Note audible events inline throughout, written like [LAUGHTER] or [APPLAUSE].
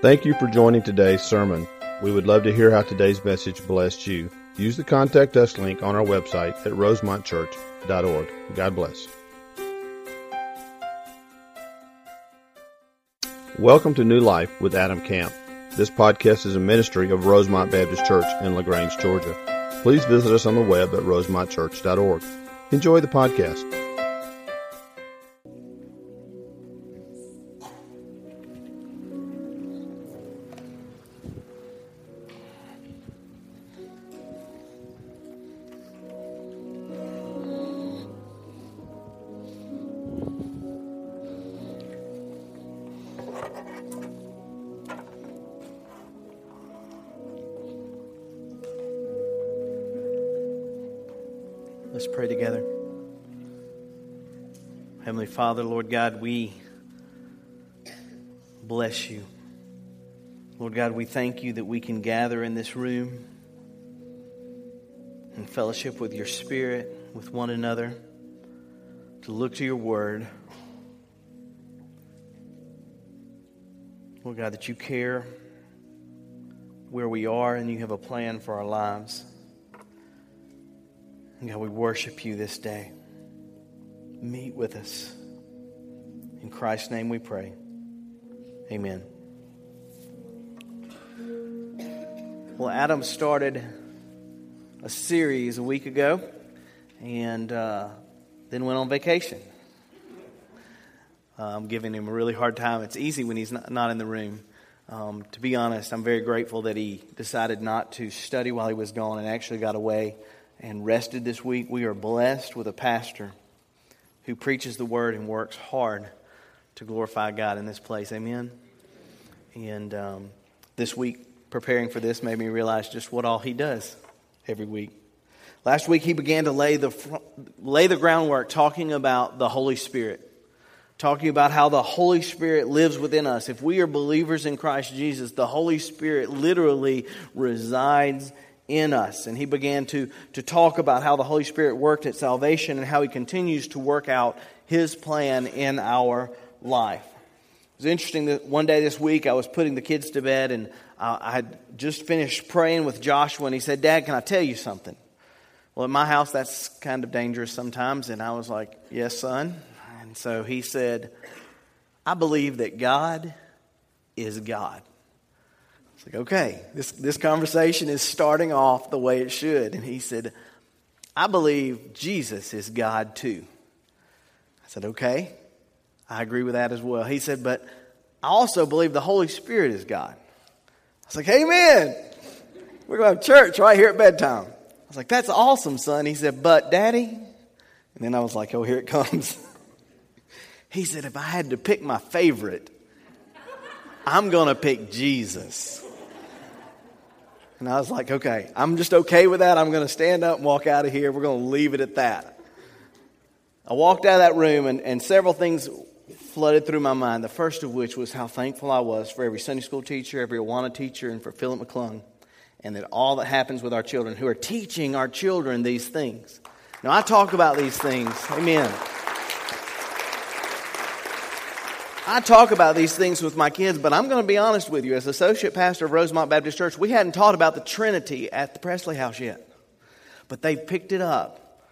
Thank you for joining today's sermon. We would love to hear how today's message blessed you. Use the contact us link on our website at rosemontchurch.org. God bless. Welcome to New Life with Adam Camp. This podcast is a ministry of Rosemont Baptist Church in LaGrange, Georgia. Please visit us on the web at rosemontchurch.org. Enjoy the podcast. Father, Lord God, we bless you. Lord God, we thank you that we can gather in this room and fellowship with your Spirit, with one another, to look to your word. Lord God, that you care where we are and you have a plan for our lives. God, we worship you this day. Meet with us. In Christ's name we pray. Amen. Well, Adam started a series a week ago and uh, then went on vacation. I'm giving him a really hard time. It's easy when he's not, not in the room. Um, to be honest, I'm very grateful that he decided not to study while he was gone and actually got away and rested this week. We are blessed with a pastor who preaches the word and works hard to glorify God in this place. Amen. And um, this week, preparing for this made me realize just what all he does every week. Last week, he began to lay the, lay the groundwork talking about the Holy Spirit, talking about how the Holy Spirit lives within us. If we are believers in Christ Jesus, the Holy Spirit literally resides in us. And he began to, to talk about how the Holy Spirit worked at salvation and how he continues to work out his plan in our life. It was interesting that one day this week I was putting the kids to bed and I had just finished praying with Joshua and he said, Dad, can I tell you something? Well, at my house, that's kind of dangerous sometimes. And I was like, Yes, son. And so he said, I believe that God is God. It's like, okay, this, this conversation is starting off the way it should. And he said, I believe Jesus is God too. I said, okay, I agree with that as well. He said, but I also believe the Holy Spirit is God. I was like, amen. We're going to have church right here at bedtime. I was like, that's awesome, son. He said, but daddy. And then I was like, oh, here it comes. [LAUGHS] he said, if I had to pick my favorite, I'm going to pick Jesus. And I was like, okay, I'm just okay with that. I'm going to stand up and walk out of here. We're going to leave it at that. I walked out of that room, and, and several things flooded through my mind. The first of which was how thankful I was for every Sunday school teacher, every Awana teacher, and for Philip McClung, and that all that happens with our children who are teaching our children these things. Now, I talk about these things. Amen. I talk about these things with my kids, but I'm going to be honest with you. As associate pastor of Rosemont Baptist Church, we hadn't taught about the Trinity at the Presley House yet. But they've picked it up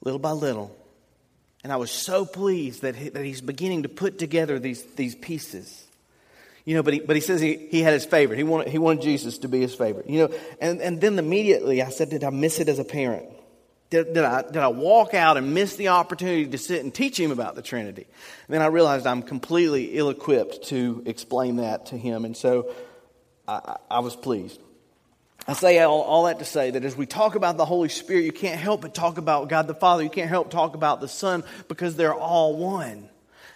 little by little. And I was so pleased that, he, that he's beginning to put together these, these pieces. You know, but he, but he says he, he had his favorite. He wanted, he wanted Jesus to be his favorite. You know, and, and then immediately I said, Did I miss it as a parent? Did, did, I, did I walk out and miss the opportunity to sit and teach him about the Trinity? And then I realized I'm completely ill equipped to explain that to him. And so I, I was pleased. I say all, all, that to say that as we talk about the Holy Spirit, you can't help but talk about God the Father. You can't help talk about the Son because they're all one.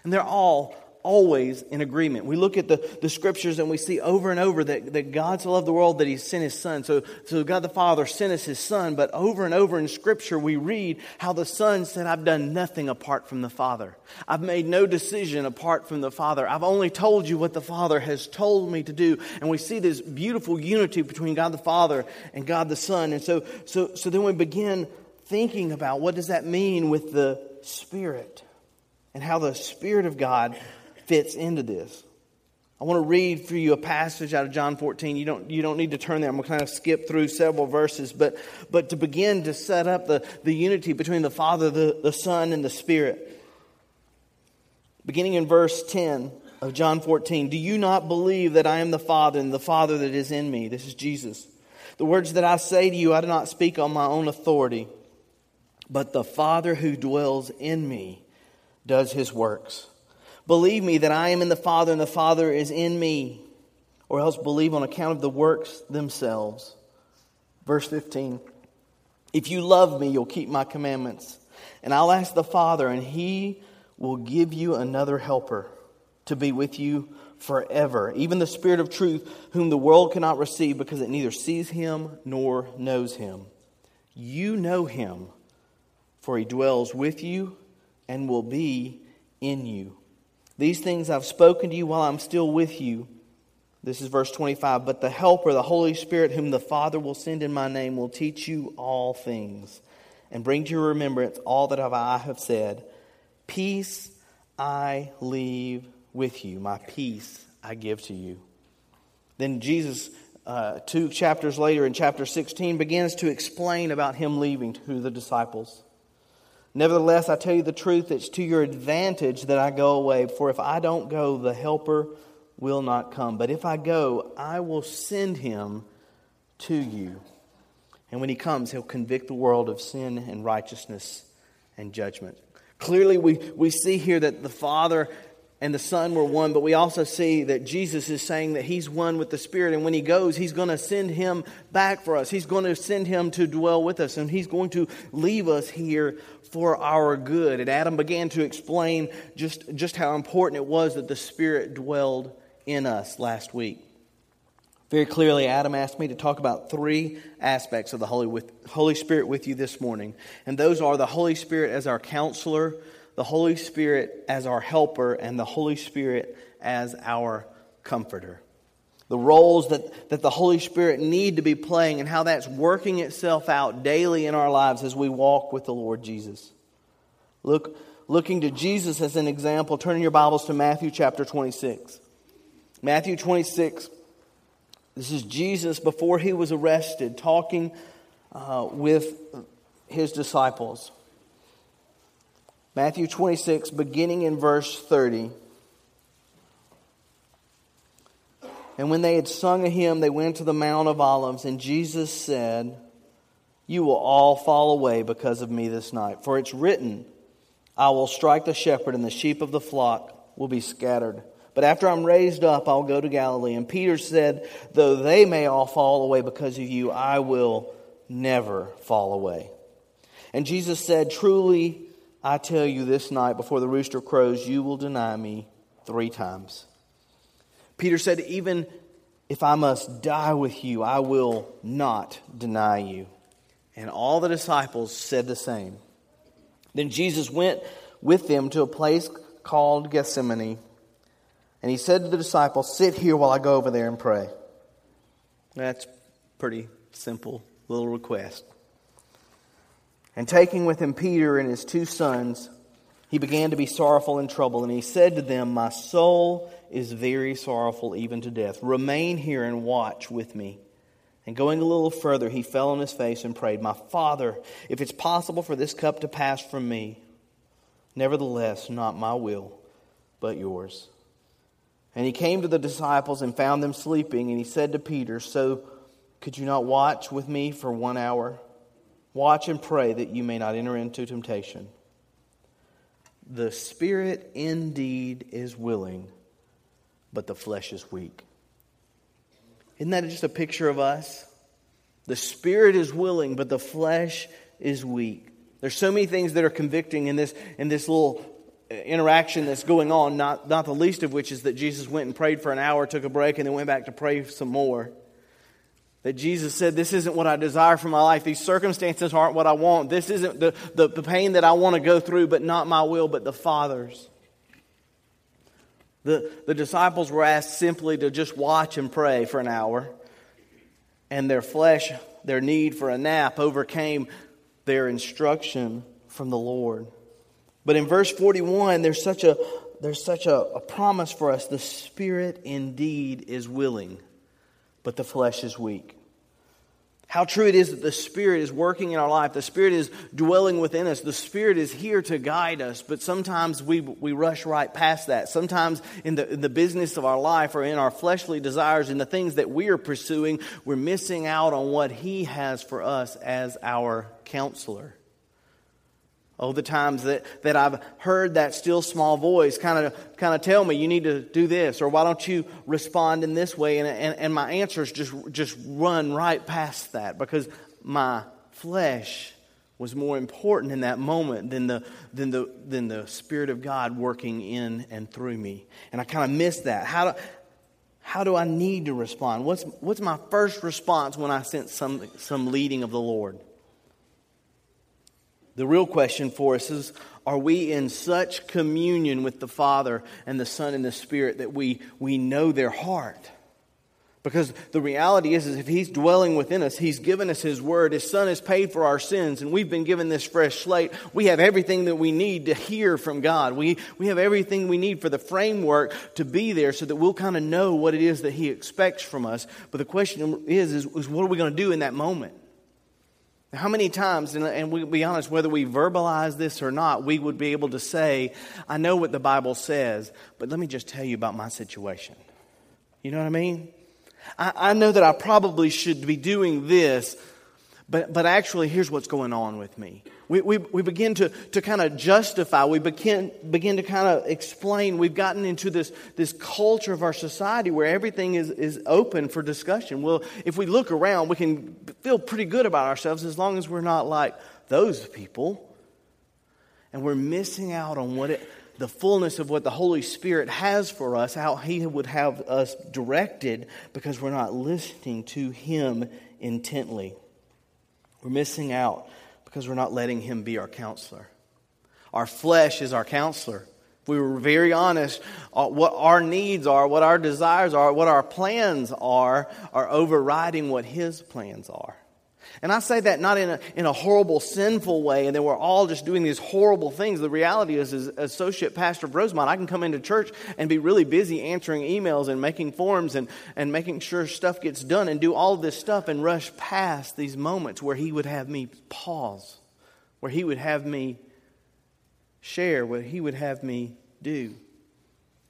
And they're all always in agreement. We look at the, the scriptures and we see over and over that, that God so loved the world that he sent his son. So, so God the Father sent us his son, but over and over in scripture we read how the son said, I've done nothing apart from the Father. I've made no decision apart from the Father. I've only told you what the Father has told me to do. And we see this beautiful unity between God the Father and God the Son. And so, so, so then we begin thinking about what does that mean with the Spirit and how the Spirit of God fits into this. I want to read for you a passage out of John 14. You don't, you don't need to turn there. I'm going to kind of skip through several verses, but, but to begin to set up the, the unity between the Father, the, the Son, and the Spirit. Beginning in verse 10 of John 14 Do you not believe that I am the Father and the Father that is in me? This is Jesus. The words that I say to you, I do not speak on my own authority, but the Father who dwells in me does his works. Believe me that I am in the Father and the Father is in me, or else believe on account of the works themselves. Verse 15 If you love me, you'll keep my commandments. And I'll ask the Father, and he will give you another helper to be with you forever, even the Spirit of truth, whom the world cannot receive because it neither sees him nor knows him. You know him, for he dwells with you and will be in you. These things I've spoken to you while I'm still with you. This is verse 25. But the Helper, the Holy Spirit, whom the Father will send in my name, will teach you all things and bring to your remembrance all that I have said. Peace I leave with you, my peace I give to you. Then Jesus, uh, two chapters later in chapter 16, begins to explain about him leaving to the disciples. Nevertheless, I tell you the truth, it's to your advantage that I go away. For if I don't go, the Helper will not come. But if I go, I will send him to you. And when he comes, he'll convict the world of sin and righteousness and judgment. Clearly, we, we see here that the Father and the Son were one, but we also see that Jesus is saying that He's one with the Spirit, and when He goes, He's going to send Him back for us. He's going to send Him to dwell with us, and He's going to leave us here for our good. And Adam began to explain just, just how important it was that the Spirit dwelled in us last week. Very clearly, Adam asked me to talk about three aspects of the Holy, with, Holy Spirit with you this morning. And those are the Holy Spirit as our counselor, the Holy Spirit as our helper, and the Holy Spirit as our comforter. The roles that, that the Holy Spirit need to be playing and how that's working itself out daily in our lives as we walk with the Lord Jesus. Look, looking to Jesus as an example, turning your Bibles to Matthew chapter 26. Matthew 26. This is Jesus before he was arrested, talking uh, with his disciples. Matthew 26, beginning in verse 30. And when they had sung a hymn, they went to the Mount of Olives, and Jesus said, You will all fall away because of me this night. For it's written, I will strike the shepherd, and the sheep of the flock will be scattered. But after I'm raised up, I'll go to Galilee. And Peter said, Though they may all fall away because of you, I will never fall away. And Jesus said, Truly, I tell you this night before the rooster crows, you will deny me three times. Peter said, Even if I must die with you, I will not deny you. And all the disciples said the same. Then Jesus went with them to a place called Gethsemane, and he said to the disciples, Sit here while I go over there and pray. That's pretty simple little request. And taking with him Peter and his two sons, he began to be sorrowful and troubled. And he said to them, My soul is very sorrowful, even to death. Remain here and watch with me. And going a little further, he fell on his face and prayed, My Father, if it's possible for this cup to pass from me, nevertheless, not my will, but yours. And he came to the disciples and found them sleeping. And he said to Peter, So could you not watch with me for one hour? Watch and pray that you may not enter into temptation. The spirit indeed is willing, but the flesh is weak. Isn't that just a picture of us? The spirit is willing, but the flesh is weak. There's so many things that are convicting in this, in this little uh, interaction that's going on, not, not the least of which is that Jesus went and prayed for an hour, took a break, and then went back to pray some more. That Jesus said, This isn't what I desire for my life. These circumstances aren't what I want. This isn't the, the, the pain that I want to go through, but not my will, but the Father's. The, the disciples were asked simply to just watch and pray for an hour, and their flesh, their need for a nap, overcame their instruction from the Lord. But in verse 41, there's such a, there's such a, a promise for us. The Spirit indeed is willing, but the flesh is weak. How true it is that the Spirit is working in our life. The Spirit is dwelling within us. The Spirit is here to guide us, but sometimes we, we rush right past that. Sometimes in the, in the business of our life or in our fleshly desires and the things that we are pursuing, we're missing out on what He has for us as our counselor. Oh, the times that, that I've heard that still small voice kind of kind of tell me you need to do this, or why don't you respond in this way? And, and, and my answers just just run right past that because my flesh was more important in that moment than the than the than the Spirit of God working in and through me. And I kind of missed that. How do how do I need to respond? What's what's my first response when I sense some some leading of the Lord? The real question for us is are we in such communion with the Father and the Son and the Spirit that we, we know their heart? Because the reality is, is if He's dwelling within us, He's given us His Word, His Son has paid for our sins, and we've been given this fresh slate. We have everything that we need to hear from God. We, we have everything we need for the framework to be there so that we'll kind of know what it is that He expects from us. But the question is, is, is what are we going to do in that moment? How many times, and we'll be honest, whether we verbalize this or not, we would be able to say, I know what the Bible says, but let me just tell you about my situation. You know what I mean? I, I know that I probably should be doing this, but, but actually, here's what's going on with me. We, we, we begin to, to kind of justify, we begin, begin to kind of explain. We've gotten into this, this culture of our society where everything is, is open for discussion. Well, if we look around, we can feel pretty good about ourselves as long as we're not like those people. And we're missing out on what it, the fullness of what the Holy Spirit has for us, how He would have us directed because we're not listening to Him intently. We're missing out because we're not letting Him be our counselor. Our flesh is our counselor. If we were very honest, uh, what our needs are, what our desires are, what our plans are, are overriding what His plans are. And I say that not in a, in a horrible, sinful way, and then we're all just doing these horrible things. The reality is, as associate pastor of Rosemont, I can come into church and be really busy answering emails and making forms and, and making sure stuff gets done and do all this stuff and rush past these moments where he would have me pause, where he would have me share, where he would have me do.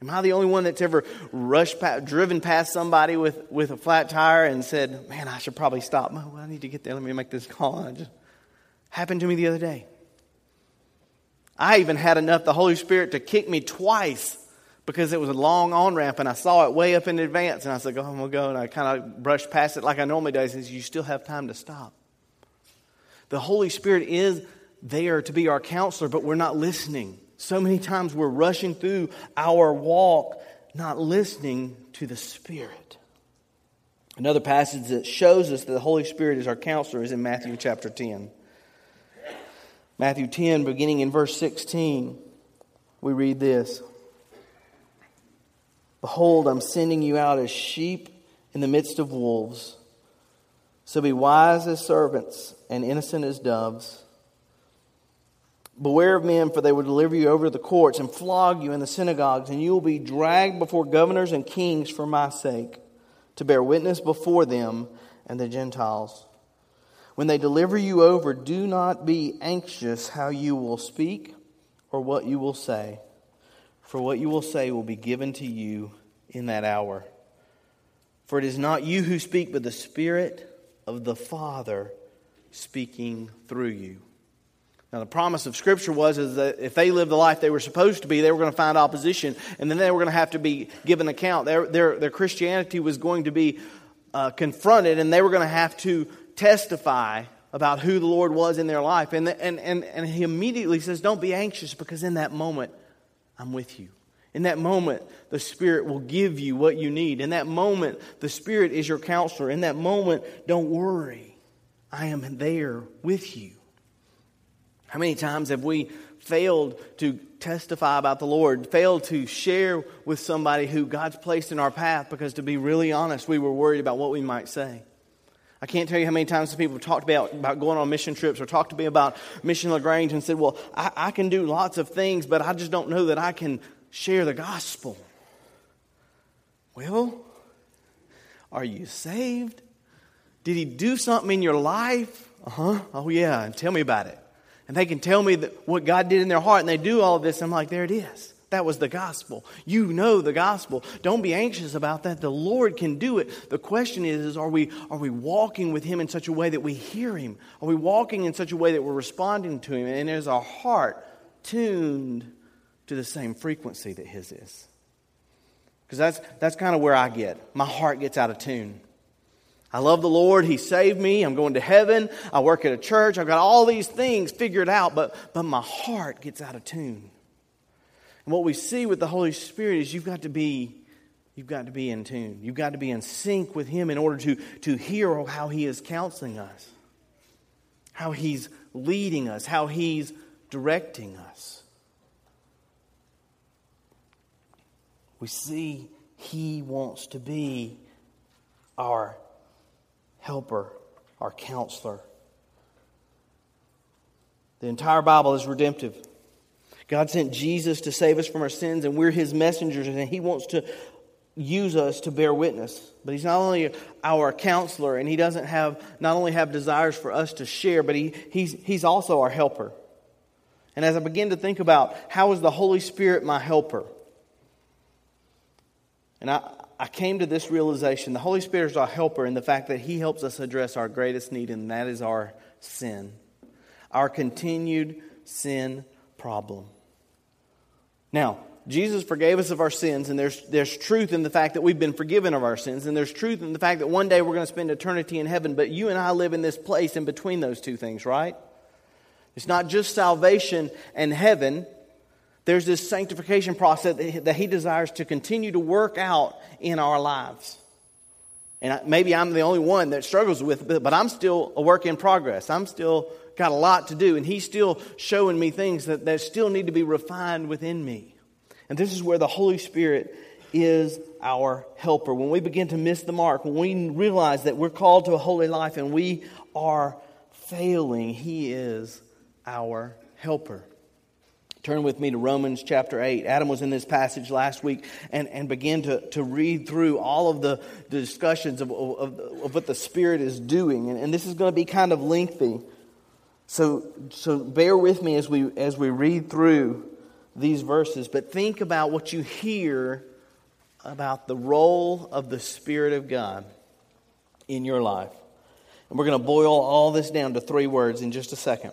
Am I the only one that's ever rushed, past, driven past somebody with, with a flat tire and said, Man, I should probably stop. Well, I need to get there. Let me make this call. It just happened to me the other day. I even had enough the Holy Spirit to kick me twice because it was a long on ramp and I saw it way up in advance. And I said, Go, I'm going to go. And I kind of brushed past it like I normally do. Says, You still have time to stop. The Holy Spirit is there to be our counselor, but we're not listening. So many times we're rushing through our walk, not listening to the Spirit. Another passage that shows us that the Holy Spirit is our counselor is in Matthew chapter 10. Matthew 10, beginning in verse 16, we read this Behold, I'm sending you out as sheep in the midst of wolves. So be wise as servants and innocent as doves. Beware of men, for they will deliver you over to the courts and flog you in the synagogues, and you will be dragged before governors and kings for my sake, to bear witness before them and the Gentiles. When they deliver you over, do not be anxious how you will speak or what you will say, for what you will say will be given to you in that hour. For it is not you who speak, but the Spirit of the Father speaking through you. Now, the promise of Scripture was is that if they lived the life they were supposed to be, they were going to find opposition, and then they were going to have to be given account. Their, their, their Christianity was going to be uh, confronted, and they were going to have to testify about who the Lord was in their life. And, the, and, and, and he immediately says, Don't be anxious, because in that moment, I'm with you. In that moment, the Spirit will give you what you need. In that moment, the Spirit is your counselor. In that moment, don't worry. I am there with you. How many times have we failed to testify about the Lord, failed to share with somebody who God's placed in our path because, to be really honest, we were worried about what we might say? I can't tell you how many times people have talked about, about going on mission trips or talked to me about Mission LaGrange and said, Well, I, I can do lots of things, but I just don't know that I can share the gospel. Well, are you saved? Did he do something in your life? Uh huh. Oh, yeah. And tell me about it. And they can tell me what God did in their heart, and they do all this. I'm like, there it is. That was the gospel. You know the gospel. Don't be anxious about that. The Lord can do it. The question is, is are, we, are we walking with Him in such a way that we hear Him? Are we walking in such a way that we're responding to Him? And is our heart tuned to the same frequency that His is? Because that's, that's kind of where I get. My heart gets out of tune. I love the Lord. He saved me. I'm going to heaven. I work at a church. I've got all these things figured out, but, but my heart gets out of tune. And what we see with the Holy Spirit is you've got to be you've got to be in tune. You've got to be in sync with him in order to, to hear how he is counseling us. How he's leading us, how he's directing us. We see he wants to be our helper, our counselor. The entire Bible is redemptive. God sent Jesus to save us from our sins, and we're his messengers, and he wants to use us to bear witness. But he's not only our counselor, and he doesn't have not only have desires for us to share, but he, he's, he's also our helper. And as I begin to think about how is the Holy Spirit my helper? And I, I came to this realization the Holy Spirit is our helper in the fact that he helps us address our greatest need, and that is our sin, our continued sin problem. Now, Jesus forgave us of our sins, and there's, there's truth in the fact that we've been forgiven of our sins, and there's truth in the fact that one day we're going to spend eternity in heaven, but you and I live in this place in between those two things, right? It's not just salvation and heaven. There's this sanctification process that He desires to continue to work out in our lives. And maybe I'm the only one that struggles with it, but I'm still a work in progress. I'm still got a lot to do, and He's still showing me things that, that still need to be refined within me. And this is where the Holy Spirit is our helper. When we begin to miss the mark, when we realize that we're called to a holy life and we are failing, He is our helper. Turn with me to Romans chapter 8. Adam was in this passage last week and, and began to, to read through all of the, the discussions of, of, of what the Spirit is doing. And, and this is going to be kind of lengthy. So, so bear with me as we, as we read through these verses, but think about what you hear about the role of the Spirit of God in your life. And we're going to boil all this down to three words in just a second.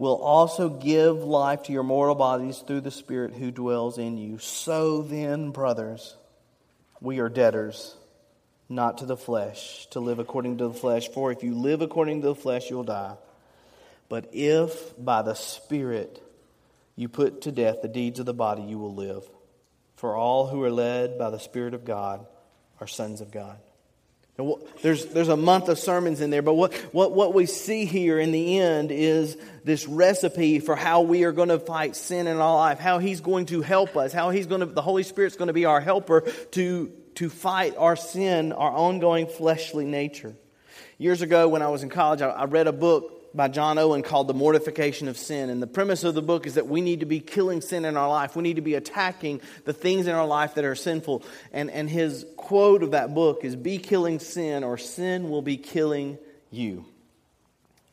will also give life to your mortal bodies through the Spirit who dwells in you. So then, brothers, we are debtors, not to the flesh, to live according to the flesh. For if you live according to the flesh, you'll die. But if by the Spirit you put to death the deeds of the body, you will live. For all who are led by the Spirit of God are sons of God. There's, there's a month of sermons in there, but what, what, what we see here in the end is this recipe for how we are going to fight sin in our life, how He's going to help us, how He's going to, the Holy Spirit's going to be our helper to, to fight our sin, our ongoing fleshly nature. Years ago, when I was in college, I, I read a book by John Owen called The Mortification of Sin. And the premise of the book is that we need to be killing sin in our life. We need to be attacking the things in our life that are sinful. And, and his quote of that book is Be killing sin, or sin will be killing you.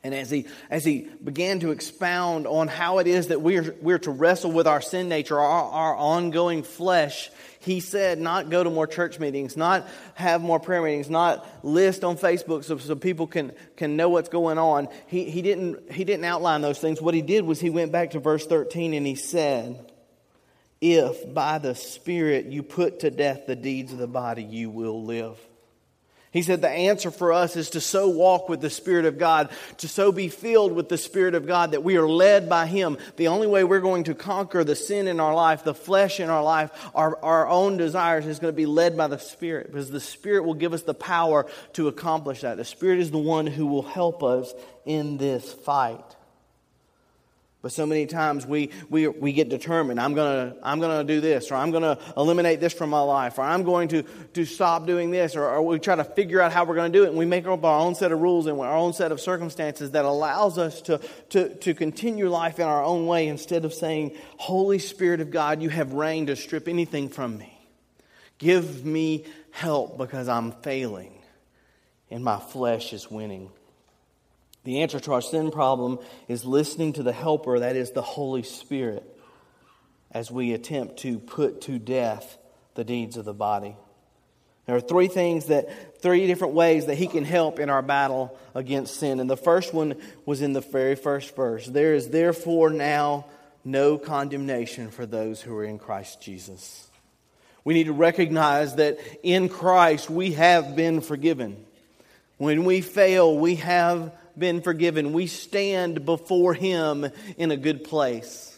And as he, as he began to expound on how it is that we're, we're to wrestle with our sin nature, our, our ongoing flesh, he said not go to more church meetings, not have more prayer meetings, not list on Facebook so, so people can, can know what's going on. He, he, didn't, he didn't outline those things. What he did was he went back to verse 13 and he said, If by the Spirit you put to death the deeds of the body, you will live. He said the answer for us is to so walk with the Spirit of God, to so be filled with the Spirit of God that we are led by Him. The only way we're going to conquer the sin in our life, the flesh in our life, our, our own desires is going to be led by the Spirit because the Spirit will give us the power to accomplish that. The Spirit is the one who will help us in this fight. But so many times we, we, we get determined, I'm going to I'm gonna do this, or I'm going to eliminate this from my life, or I'm going to, to stop doing this, or, or we try to figure out how we're going to do it, and we make up our own set of rules and our own set of circumstances that allows us to, to, to continue life in our own way instead of saying, Holy Spirit of God, you have reigned to strip anything from me. Give me help because I'm failing and my flesh is winning. The answer to our sin problem is listening to the helper, that is the Holy Spirit, as we attempt to put to death the deeds of the body. There are three things that, three different ways that he can help in our battle against sin. And the first one was in the very first verse. There is therefore now no condemnation for those who are in Christ Jesus. We need to recognize that in Christ we have been forgiven. When we fail, we have been forgiven. We stand before Him in a good place.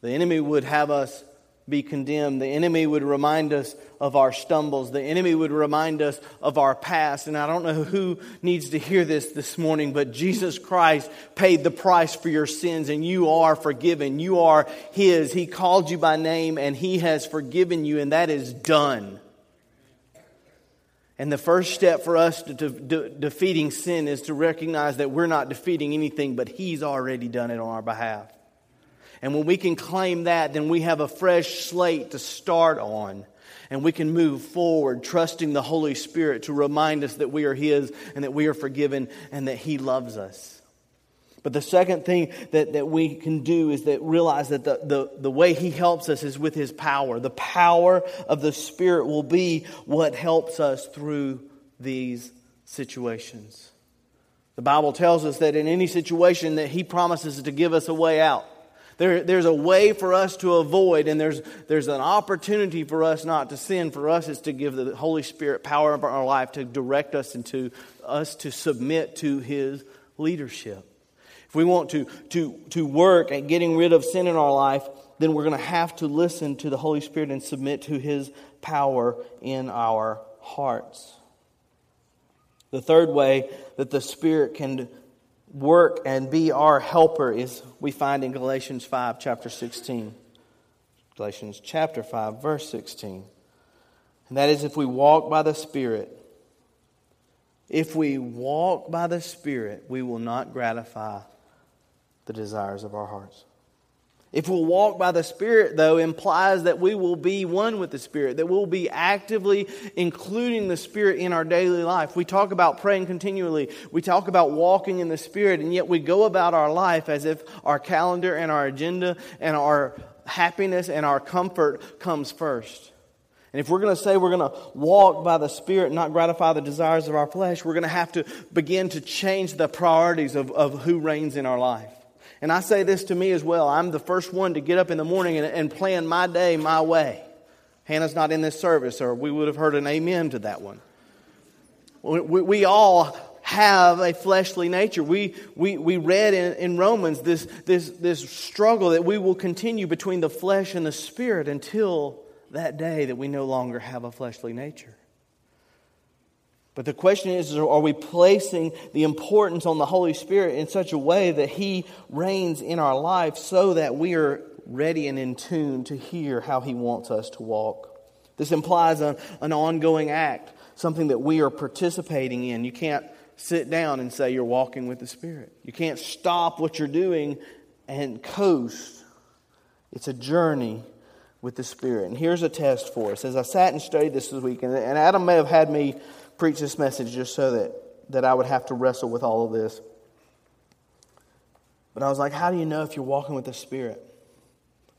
The enemy would have us be condemned. The enemy would remind us of our stumbles. The enemy would remind us of our past. And I don't know who needs to hear this this morning, but Jesus Christ paid the price for your sins and you are forgiven. You are His. He called you by name and He has forgiven you, and that is done. And the first step for us to, to, to, defeating sin is to recognize that we're not defeating anything, but He's already done it on our behalf. And when we can claim that, then we have a fresh slate to start on. And we can move forward, trusting the Holy Spirit to remind us that we are His and that we are forgiven and that He loves us. But the second thing that, that we can do is that realize that the, the, the way He helps us is with His power. The power of the Spirit will be what helps us through these situations. The Bible tells us that in any situation that He promises to give us a way out. There, there's a way for us to avoid, and there's, there's an opportunity for us not to sin. For us, is to give the Holy Spirit power of our life to direct us and to us to submit to His leadership. If we want to, to, to work at getting rid of sin in our life, then we're going to have to listen to the Holy Spirit and submit to His power in our hearts. The third way that the Spirit can work and be our helper is we find in Galatians 5, chapter 16. Galatians chapter 5, verse 16. And that is if we walk by the Spirit, if we walk by the Spirit, we will not gratify the desires of our hearts. If we'll walk by the Spirit, though, implies that we will be one with the Spirit, that we'll be actively including the Spirit in our daily life. We talk about praying continually, we talk about walking in the Spirit, and yet we go about our life as if our calendar and our agenda and our happiness and our comfort comes first. And if we're going to say we're going to walk by the Spirit and not gratify the desires of our flesh, we're going to have to begin to change the priorities of, of who reigns in our life. And I say this to me as well. I'm the first one to get up in the morning and, and plan my day my way. Hannah's not in this service, or we would have heard an amen to that one. We, we all have a fleshly nature. We, we, we read in, in Romans this, this, this struggle that we will continue between the flesh and the spirit until that day that we no longer have a fleshly nature. But the question is are we placing the importance on the Holy Spirit in such a way that He reigns in our life so that we are ready and in tune to hear how He wants us to walk? This implies a, an ongoing act, something that we are participating in. You can't sit down and say you're walking with the Spirit, you can't stop what you're doing and coast. It's a journey with the Spirit. And here's a test for us. As I sat and studied this this week, and Adam may have had me preach this message just so that, that I would have to wrestle with all of this. But I was like, how do you know if you're walking with the Spirit?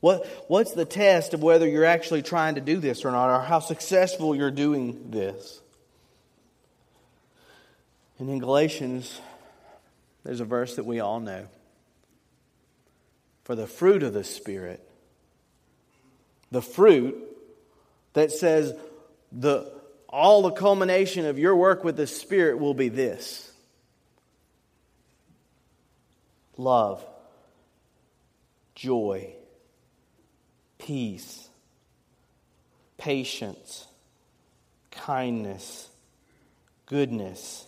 What, what's the test of whether you're actually trying to do this or not, or how successful you're doing this? And in Galatians, there's a verse that we all know. For the fruit of the Spirit, the fruit that says the all the culmination of your work with the Spirit will be this love, joy, peace, patience, kindness, goodness,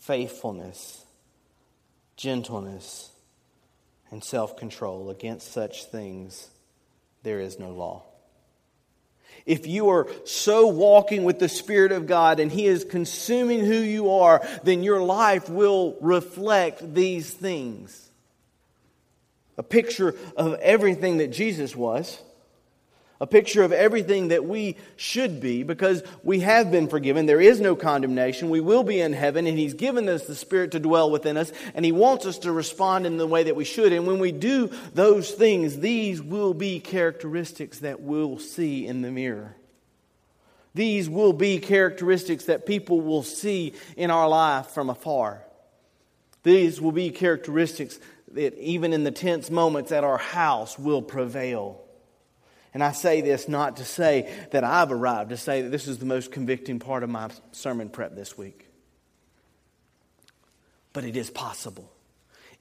faithfulness, gentleness, and self control. Against such things there is no law. If you are so walking with the Spirit of God and He is consuming who you are, then your life will reflect these things. A picture of everything that Jesus was a picture of everything that we should be because we have been forgiven. There is no condemnation. We will be in heaven, and He's given us the Spirit to dwell within us, and He wants us to respond in the way that we should. And when we do those things, these will be characteristics that we'll see in the mirror. These will be characteristics that people will see in our life from afar. These will be characteristics that even in the tense moments at our house will prevail. And I say this not to say that I've arrived, to say that this is the most convicting part of my sermon prep this week. But it is possible.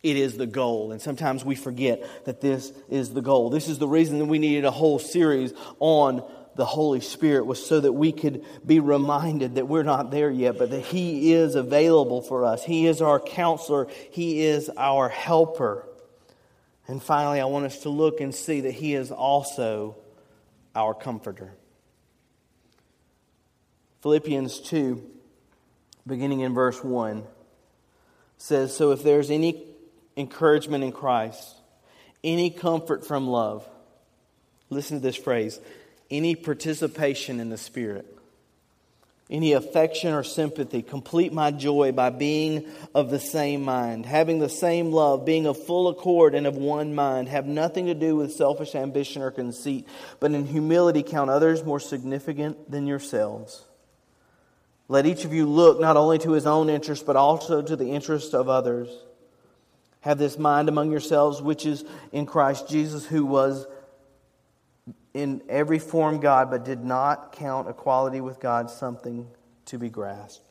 It is the goal. And sometimes we forget that this is the goal. This is the reason that we needed a whole series on the Holy Spirit was so that we could be reminded that we're not there yet, but that He is available for us. He is our counselor. He is our helper. And finally, I want us to look and see that He is also our comforter. Philippians 2, beginning in verse 1, says So if there's any encouragement in Christ, any comfort from love, listen to this phrase any participation in the Spirit any affection or sympathy. Complete my joy by being of the same mind, having the same love, being of full accord and of one mind. Have nothing to do with selfish ambition or conceit, but in humility count others more significant than yourselves. Let each of you look not only to his own interest, but also to the interest of others. Have this mind among yourselves, which is in Christ Jesus, who was in every form God, but did not count equality with God something to be grasped.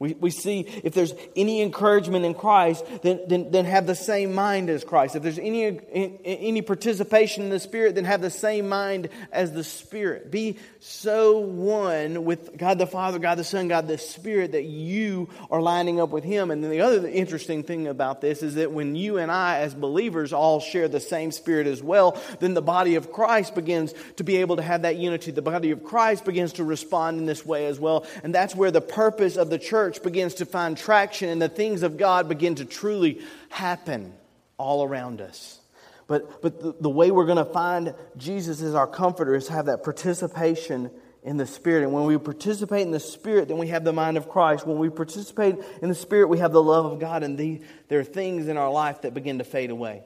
We, we see if there's any encouragement in Christ, then, then, then have the same mind as Christ. If there's any, any participation in the Spirit, then have the same mind as the Spirit. Be so one with God the Father, God the Son, God the Spirit that you are lining up with Him. And then the other interesting thing about this is that when you and I, as believers, all share the same Spirit as well, then the body of Christ begins to be able to have that unity. The body of Christ begins to respond in this way as well. And that's where the purpose of the church church begins to find traction and the things of God begin to truly happen all around us. But, but the, the way we're going to find Jesus as our comforter is have that participation in the Spirit. And when we participate in the Spirit, then we have the mind of Christ. When we participate in the Spirit, we have the love of God. And the, there are things in our life that begin to fade away.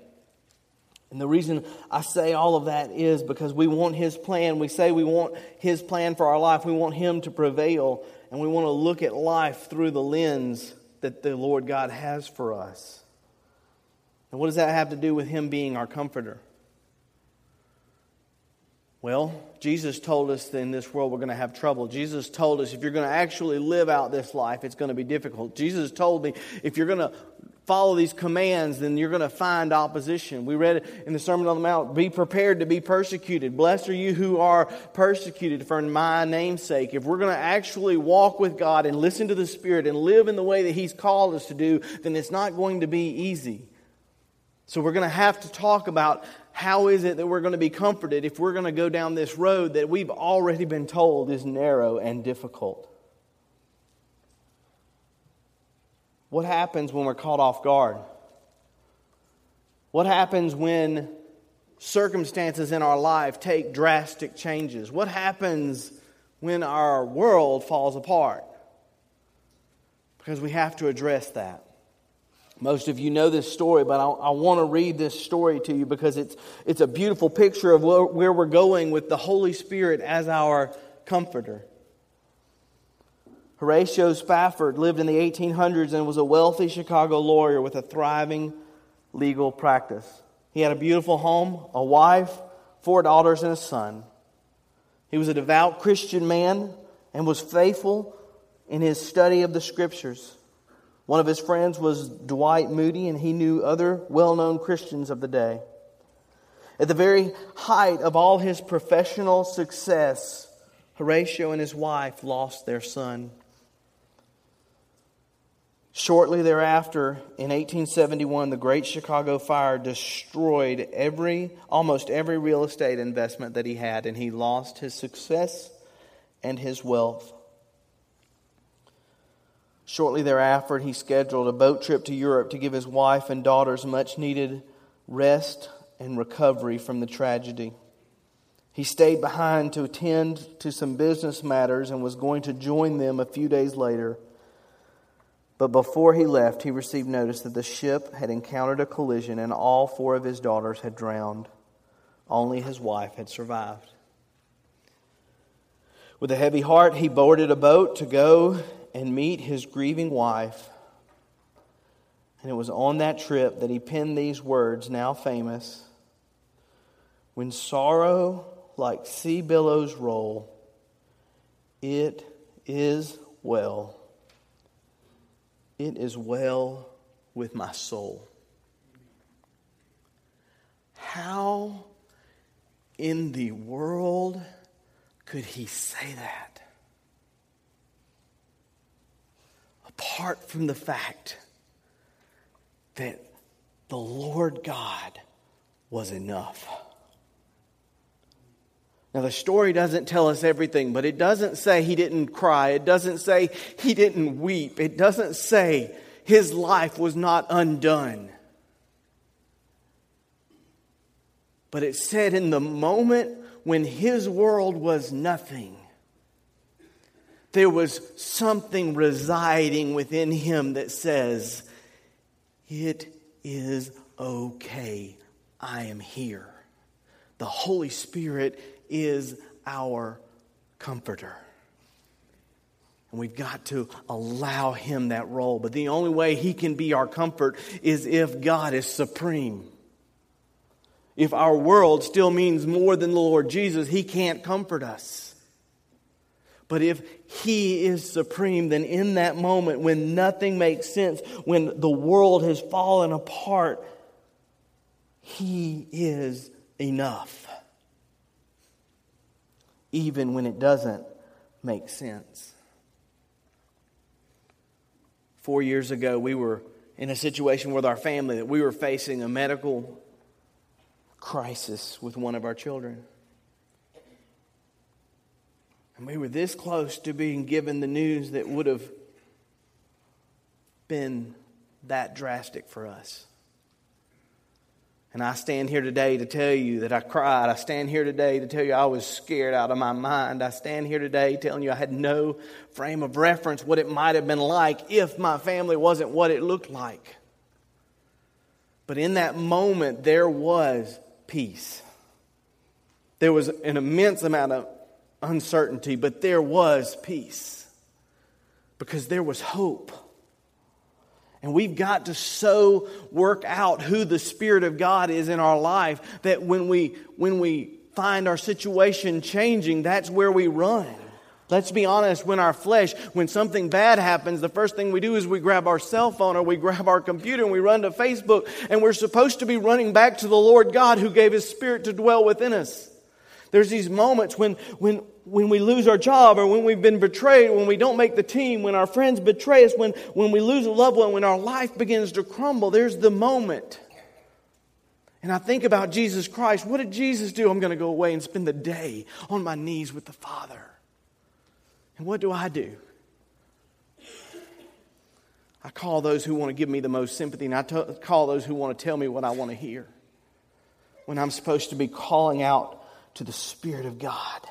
And the reason I say all of that is because we want His plan. We say we want His plan for our life. We want Him to prevail and we want to look at life through the lens that the Lord God has for us. And what does that have to do with Him being our comforter? Well, Jesus told us that in this world we're going to have trouble. Jesus told us if you're going to actually live out this life, it's going to be difficult. Jesus told me if you're going to follow these commands, then you're going to find opposition. We read in the Sermon on the Mount be prepared to be persecuted. Blessed are you who are persecuted for my name's sake. If we're going to actually walk with God and listen to the Spirit and live in the way that He's called us to do, then it's not going to be easy. So we're going to have to talk about how is it that we're going to be comforted if we're going to go down this road that we've already been told is narrow and difficult. What happens when we're caught off guard? What happens when circumstances in our life take drastic changes? What happens when our world falls apart? Because we have to address that. Most of you know this story, but I, I want to read this story to you because it's, it's a beautiful picture of where, where we're going with the Holy Spirit as our comforter. Horatio Spafford lived in the 1800s and was a wealthy Chicago lawyer with a thriving legal practice. He had a beautiful home, a wife, four daughters, and a son. He was a devout Christian man and was faithful in his study of the scriptures. One of his friends was Dwight Moody, and he knew other well known Christians of the day. At the very height of all his professional success, Horatio and his wife lost their son. Shortly thereafter, in 1871, the Great Chicago Fire destroyed every, almost every real estate investment that he had, and he lost his success and his wealth. Shortly thereafter, he scheduled a boat trip to Europe to give his wife and daughters much needed rest and recovery from the tragedy. He stayed behind to attend to some business matters and was going to join them a few days later but before he left, he received notice that the ship had encountered a collision and all four of his daughters had drowned. Only his wife had survived. With a heavy heart, he boarded a boat to go and meet his grieving wife. And it was on that trip that he penned these words, now famous When sorrow like sea billows roll, it is well it is well with my soul. How in the world could he say that? Apart from the fact that the Lord God was enough. Now, the story doesn't tell us everything, but it doesn't say he didn't cry. It doesn't say he didn't weep. It doesn't say his life was not undone. But it said in the moment when his world was nothing, there was something residing within him that says, It is okay. I am here. The Holy Spirit is our comforter. And we've got to allow him that role. But the only way he can be our comfort is if God is supreme. If our world still means more than the Lord Jesus, he can't comfort us. But if he is supreme, then in that moment when nothing makes sense, when the world has fallen apart, he is enough even when it doesn't make sense. Four years ago, we were in a situation with our family that we were facing a medical crisis with one of our children. And we were this close to being given the news that would have been that drastic for us. And I stand here today to tell you that I cried. I stand here today to tell you I was scared out of my mind. I stand here today telling you I had no frame of reference what it might have been like if my family wasn't what it looked like. But in that moment, there was peace. There was an immense amount of uncertainty, but there was peace because there was hope. And we've got to so work out who the Spirit of God is in our life that when we, when we find our situation changing, that's where we run. Let's be honest, when our flesh, when something bad happens, the first thing we do is we grab our cell phone or we grab our computer and we run to Facebook, and we're supposed to be running back to the Lord God who gave His Spirit to dwell within us. There's these moments when, when, when we lose our job or when we've been betrayed, when we don't make the team, when our friends betray us, when, when we lose a loved one, when our life begins to crumble. There's the moment. And I think about Jesus Christ. What did Jesus do? I'm going to go away and spend the day on my knees with the Father. And what do I do? I call those who want to give me the most sympathy, and I call those who want to tell me what I want to hear. When I'm supposed to be calling out to the Spirit of God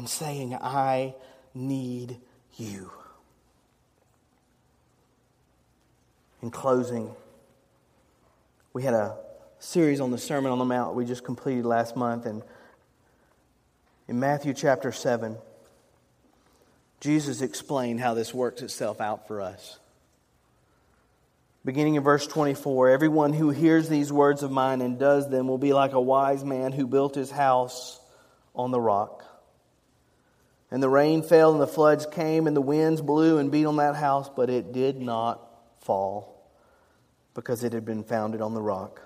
and saying, I need you. In closing, we had a series on the Sermon on the Mount we just completed last month, and in Matthew chapter 7, Jesus explained how this works itself out for us. Beginning in verse 24 Everyone who hears these words of mine and does them will be like a wise man who built his house on the rock. And the rain fell, and the floods came, and the winds blew and beat on that house, but it did not fall, because it had been founded on the rock.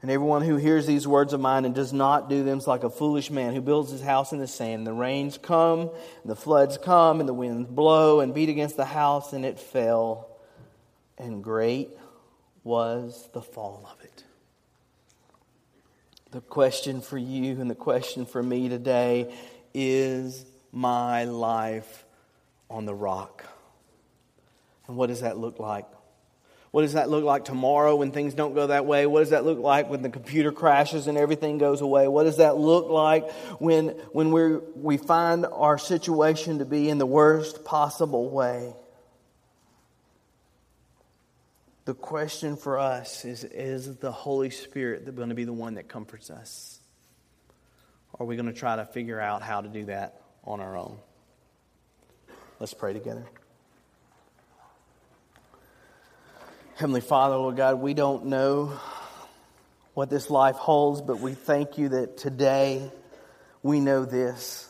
And everyone who hears these words of mine and does not do them is like a foolish man who builds his house in the sand. The rains come, and the floods come, and the winds blow and beat against the house, and it fell. And great was the fall of it. The question for you and the question for me today is my life on the rock? And what does that look like? What does that look like tomorrow when things don't go that way? What does that look like when the computer crashes and everything goes away? What does that look like when, when we we find our situation to be in the worst possible way? The question for us is Is the Holy Spirit going to be the one that comforts us? Are we going to try to figure out how to do that on our own? Let's pray together. Heavenly Father, Lord God, we don't know what this life holds, but we thank you that today we know this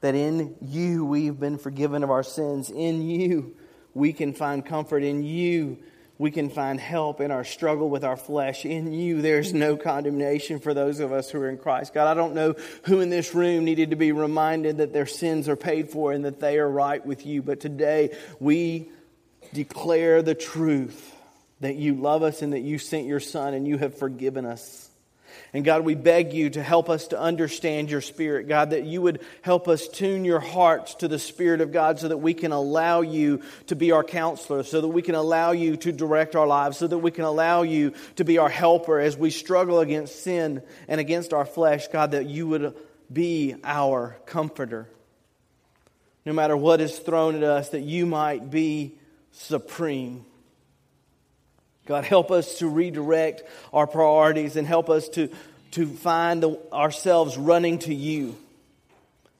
that in you we've been forgiven of our sins. In you we can find comfort. In you we can find help in our struggle with our flesh. In you there's no condemnation for those of us who are in Christ. God, I don't know who in this room needed to be reminded that their sins are paid for and that they are right with you, but today we declare the truth that you love us and that you sent your Son and you have forgiven us. And God, we beg you to help us to understand your Spirit. God, that you would help us tune your hearts to the Spirit of God so that we can allow you to be our counselor, so that we can allow you to direct our lives, so that we can allow you to be our helper as we struggle against sin and against our flesh. God, that you would be our comforter. No matter what is thrown at us, that you might be supreme. God, help us to redirect our priorities and help us to, to find the, ourselves running to you,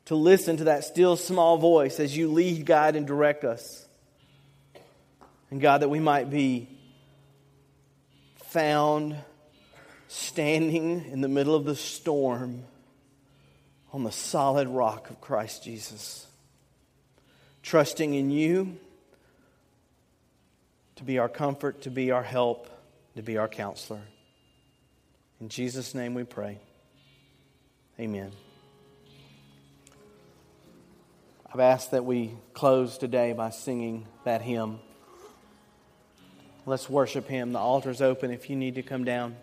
to listen to that still small voice as you lead, guide, and direct us. And God, that we might be found standing in the middle of the storm on the solid rock of Christ Jesus, trusting in you to be our comfort, to be our help, to be our counselor. In Jesus' name we pray. Amen. I've asked that we close today by singing that hymn. Let's worship Him. The altar's open if you need to come down.